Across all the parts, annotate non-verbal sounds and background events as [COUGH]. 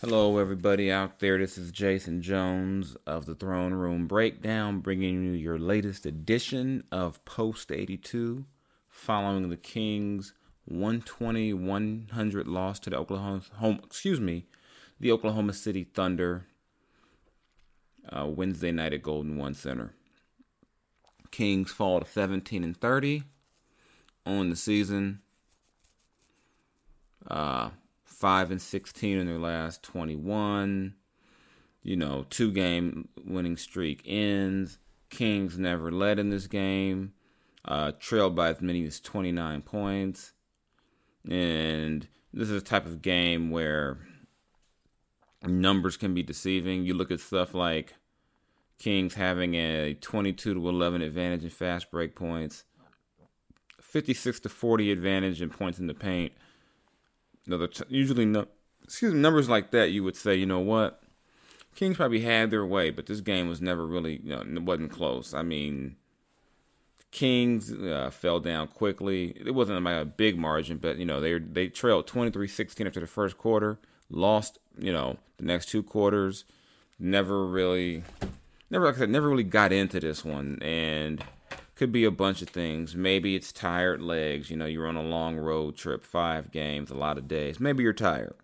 Hello, everybody out there. This is Jason Jones of the Throne Room Breakdown, bringing you your latest edition of Post 82, following the Kings' 120-100 loss to the Oklahoma, home, excuse me, the Oklahoma City Thunder uh, Wednesday night at Golden One Center. Kings fall to 17 and 30 on the season. Uh, 5 and 16 in their last 21. You know, two game winning streak ends. Kings never led in this game. Uh, trailed by as many as 29 points. And this is a type of game where numbers can be deceiving. You look at stuff like Kings having a 22 to 11 advantage in fast break points, 56 to 40 advantage in points in the paint know, the usually no, excuse me, numbers like that, you would say, you know what, Kings probably had their way, but this game was never really, you know, wasn't close. I mean, Kings uh, fell down quickly. It wasn't a big margin, but you know they they trailed 23-16 after the first quarter, lost you know the next two quarters, never really, never like I said, never really got into this one, and could be a bunch of things. Maybe it's tired legs. You know, you're on a long road trip, five games, a lot of days. Maybe you're tired.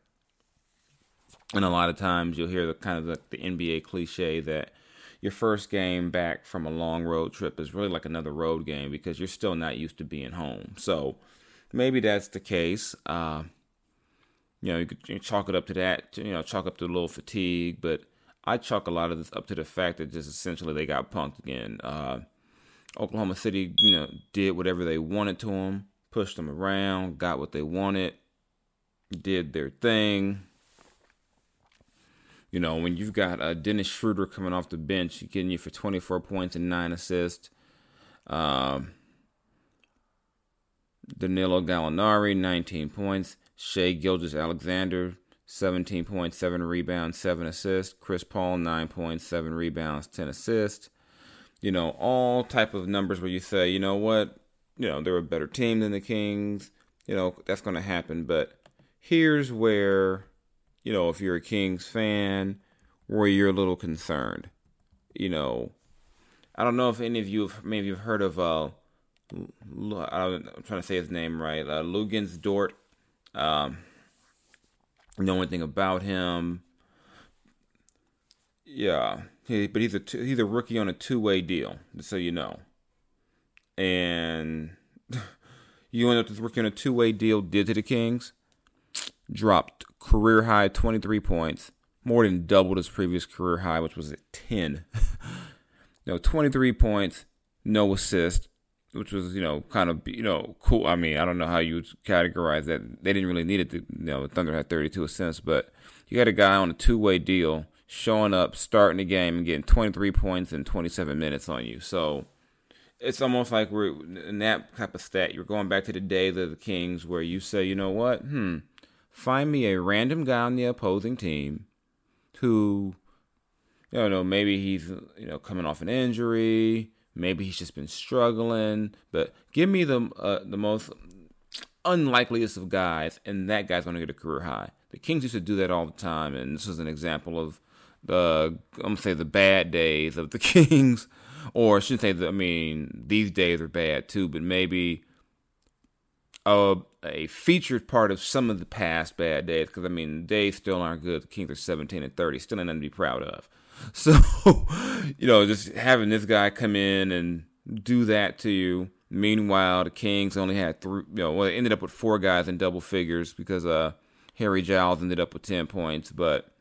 And a lot of times you'll hear the kind of the, the NBA cliche that your first game back from a long road trip is really like another road game because you're still not used to being home. So maybe that's the case. Uh, you know, you could chalk it up to that, you know, chalk up to a little fatigue, but I chalk a lot of this up to the fact that just essentially they got punked again. Uh, Oklahoma City, you know, did whatever they wanted to them, pushed them around, got what they wanted, did their thing. You know, when you've got uh, Dennis Schroeder coming off the bench, getting you for 24 points and nine assists. Um, Danilo Gallinari, 19 points. Shai Gilgeous-Alexander, 17 points, 7 rebounds, 7 assists. Chris Paul, 9 points, 7 rebounds, 10 assists you know, all type of numbers where you say, you know what, you know, they're a better team than the Kings. You know, that's going to happen. But here's where, you know, if you're a Kings fan, where you're a little concerned. You know, I don't know if any of you, have, maybe you've heard of, uh, I'm trying to say his name right, uh, Luguentz Dort. Um, know anything about him. Yeah, he, but he's a two, he's a rookie on a two way deal, just so you know. And [LAUGHS] you end up with rookie on a two way deal. Did to the Kings, dropped career high twenty three points, more than doubled his previous career high, which was at ten. [LAUGHS] no, twenty three points, no assist, which was you know kind of you know cool. I mean, I don't know how you would categorize that. They didn't really need it. To, you know, Thunder had thirty two assists, but you got a guy on a two way deal showing up, starting the game, and getting 23 points in 27 minutes on you. So it's almost like we're in that type of stat. You're going back to the days of the Kings where you say, you know what? Hmm, find me a random guy on the opposing team who, you know, maybe he's you know coming off an injury, maybe he's just been struggling, but give me the uh, the most unlikeliest of guys, and that guy's going to get a career high. The Kings used to do that all the time, and this is an example of the I'm gonna say the bad days of the [LAUGHS] Kings, or I shouldn't say that. I mean, these days are bad too, but maybe a a featured part of some of the past bad days. Because I mean, days still aren't good. The Kings are 17 and 30, still nothing to be proud of. [LAUGHS] So, you know, just having this guy come in and do that to you. Meanwhile, the Kings only had three. You know, well, they ended up with four guys in double figures because uh Harry Giles ended up with 10 points, but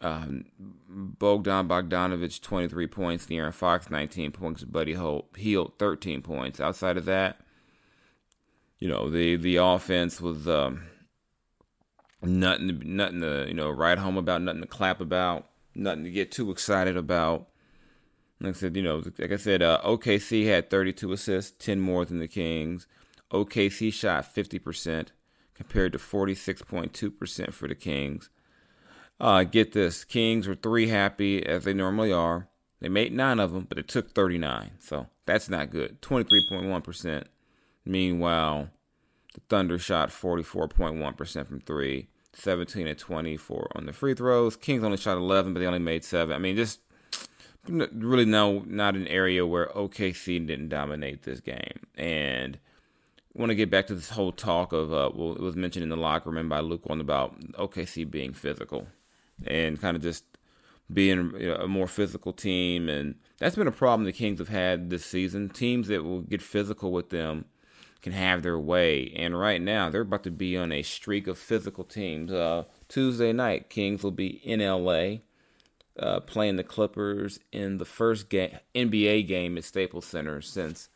um, Bogdan Bogdanovich, 23 points. De'Aaron Fox, 19 points. Buddy Hield, 13 points. Outside of that, you know, the, the offense was um, nothing, nothing to, you know, write home about, nothing to clap about, nothing to get too excited about. Like I said, you know, like I said, uh, OKC had 32 assists, 10 more than the Kings. OKC shot 50% compared to 46.2% for the Kings. Uh, get this Kings were three happy as they normally are. They made nine of them, but it took 39. So that's not good. 23.1%. Meanwhile, the Thunder shot 44.1% from three. 17 and 24 on the free throws. Kings only shot 11, but they only made seven. I mean, just really no, not an area where OKC didn't dominate this game. And want to get back to this whole talk of, uh, well, it was mentioned in the locker room by Luke Walton about OKC being physical and kind of just being a more physical team. And that's been a problem the Kings have had this season. Teams that will get physical with them can have their way. And right now, they're about to be on a streak of physical teams. Uh, Tuesday night, Kings will be in LA. Uh, playing the Clippers in the first NBA game at Staples Center since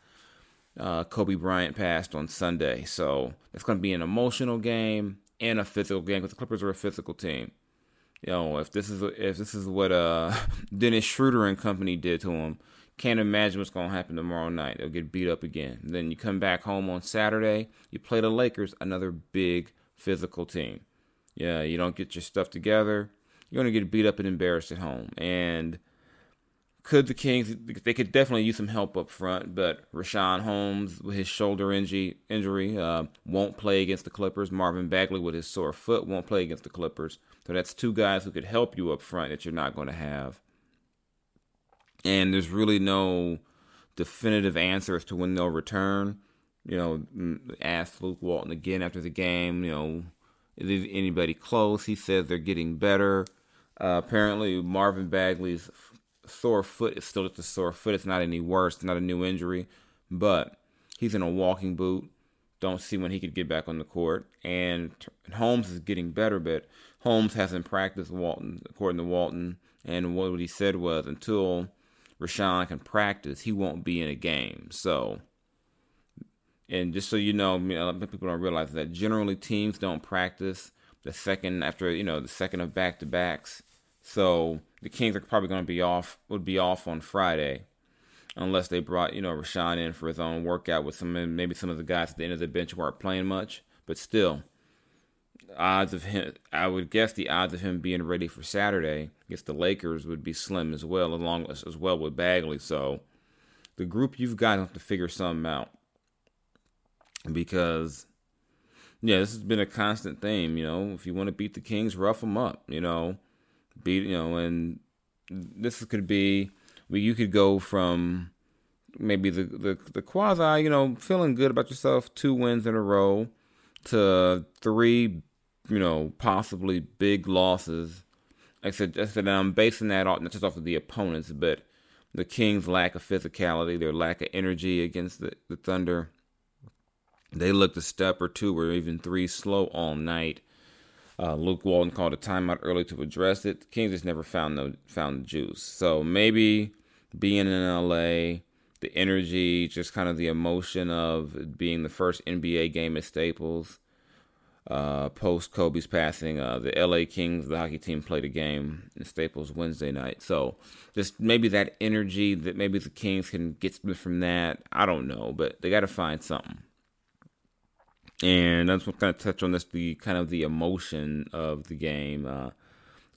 uh, Kobe Bryant passed on Sunday. So it's going to be an emotional game and a physical game because the Clippers are a physical team know, if this is if this is what uh [LAUGHS] Dennis Schroeder and company did to him, can't imagine what's gonna happen tomorrow night. They'll get beat up again. Then you come back home on Saturday, you play the Lakers, another big physical team. Yeah, you don't get your stuff together, you're gonna get beat up and embarrassed at home. And could the Kings? They could definitely use some help up front, but Richaun Holmes with his shoulder injury injury uh, won't play against the Clippers. Marvin Bagley with his sore foot won't play against the Clippers. So that's two guys who could help you up front that you're not going to have. And there's really no definitive answer as to when they'll return. You know, asked Luke Walton again after the game. You know, is anybody close? He says they're getting better. Uh, apparently, Marvin Bagley's sore foot is still just a sore foot. It's not any worse. It's not a new injury, but he's in a walking boot. Don't see when he could get back on the court. And Holmes is getting better, but Holmes hasn't practiced Walton, according to Walton. And what he said was until Richaun can practice, he won't be in a game. So, and just so you know, people don't realize that generally teams don't practice the second after you know the second of back to backs. So the Kings are probably going to be off would be off on Friday, unless they brought you know Richaun in for his own workout with some maybe some of the guys at the end of the bench who aren't playing much. But still, odds of him I would guess the odds of him being ready for Saturday against the Lakers would be slim as well, along with, as well with Bagley. So the group you've got to figure something out because yeah, this has been a constant theme. You know, if you want to beat the Kings, rough them up. You know, beat you know, and this could be you could go from maybe the the, the quasi you know feeling good about yourself, two wins in a row, to three you know possibly big losses. I said, I said I'm basing that off not just off of the opponents, but the Kings' lack of physicality, their lack of energy against the, the Thunder. They looked a step or two or even three slow all night. Uh, Luke Walton called a timeout early to address it. The Kings just never found the found the juice. So maybe being in LA, the energy, just kind of the emotion of being the first NBA game at Staples. Uh, post Kobe's passing, uh, the LA Kings, the hockey team, played a game in Staples Wednesday night. So just maybe that energy that maybe the Kings can get from that. I don't know, but they got to find something and that's what kind of touch on this the kind of the emotion of the game. Uh,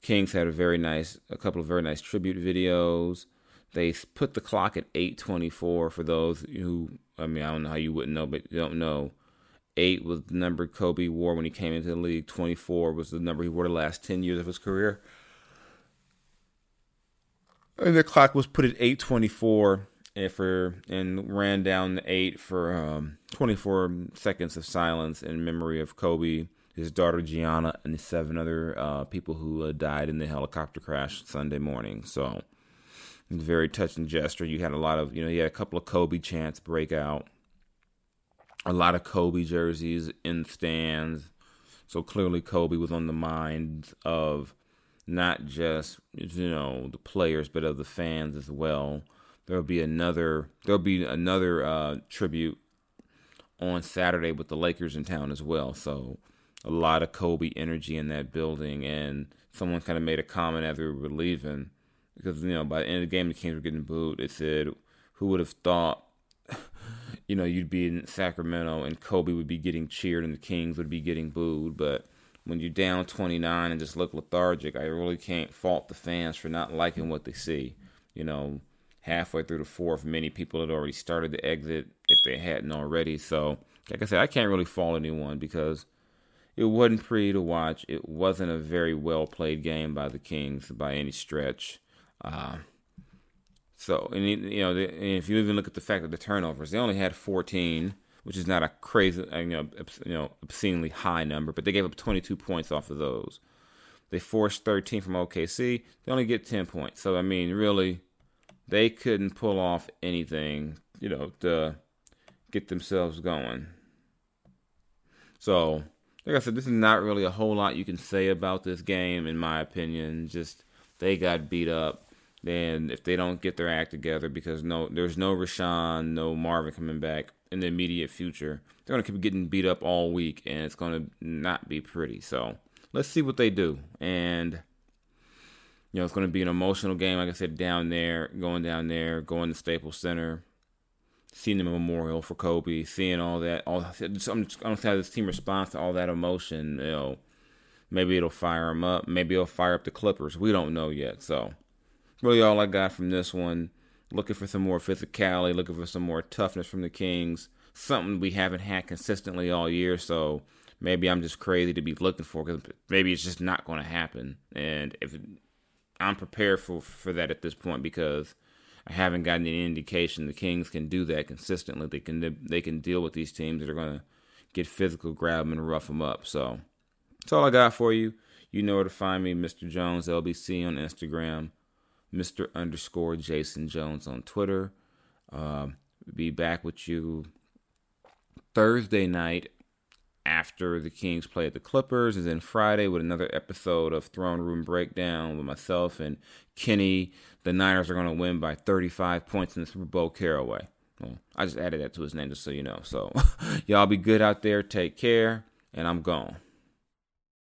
Kings had a very nice, a couple of very nice tribute videos. They put the clock at 8:24 for those who, I mean, I don't know how you wouldn't know, but you don't know. Eight was the number Kobe wore when he came into the league. 24 was the number he wore the last 10 years of his career. And the clock was put at 8:24 and for and ran down the eight for um, 24 seconds of silence in memory of Kobe, his daughter Gianna, and the seven other uh, people who uh, died in the helicopter crash Sunday morning. So, very touching gesture. You had a lot of, you know, you had a couple of Kobe chants break out, a lot of Kobe jerseys in stands. So clearly, Kobe was on the minds of not just you know the players, but of the fans as well there'll be another there'll be another uh, tribute on Saturday with the Lakers in town as well. So a lot of Kobe energy in that building, and someone kind of made a comment as we were leaving because you know by the end of the game the Kings were getting booed. It said, "Who would have thought?" [LAUGHS] you know, you'd be in Sacramento and Kobe would be getting cheered and the Kings would be getting booed. But when you're down 29 and just look lethargic, I really can't fault the fans for not liking what they see. You know, halfway through the fourth, many people had already started to exit if they hadn't already. So, like I said, I can't really fault anyone because it wasn't pretty to watch. It wasn't a very well played game by the Kings by any stretch. Uh, so, and you know, and if you even look at the fact that the turnovers, they only had 14, which is not a crazy, uh, you know, you know, obscenely high number, but they gave up 22 points off of those. They forced 13 from OKC. They only get 10 points. So, I mean, really, they couldn't pull off anything, you know, to get themselves going. So, like I said, this is not really a whole lot you can say about this game, in my opinion. Just they got beat up. Then if they don't get their act together, because no, there's no Richaun, no Marvin coming back in the immediate future, they're gonna keep getting beat up all week, and it's gonna not be pretty. So let's see what they do. And you know, it's to be an emotional game, like I said, down there, going down there, going to Staples Center, seeing the memorial for Kobe, seeing all that. All I'm just, don't see how this team responds to all that emotion. You know, maybe it'll fire them up. Maybe it'll fire up the Clippers. We don't know yet. So, really, all I got from this one. Looking for some more physicality, looking for some more toughness from the Kings. Something we haven't had consistently all year. So maybe I'm just crazy to be looking for because maybe it's just not going to happen. And if I'm prepared for for that at this point because I haven't gotten any indication the Kings can do that consistently. They can they can deal with these teams that are going to get physical, grab them, and rough them up. So that's all I got for you. You know where to find me, Mr. Jones LBC on Instagram, Mr. underscore Jason Jones on Twitter. Uh, be back with you Thursday night after the Kings play the Clippers, and then Friday with another episode of Throne Room Breakdown with myself and Kenny. The Niners are going to win by 35 points in the Super Bowl Caraway. Well, I just added that to his name just so you know. So, [LAUGHS] y'all be good out there. Take care, and I'm gone.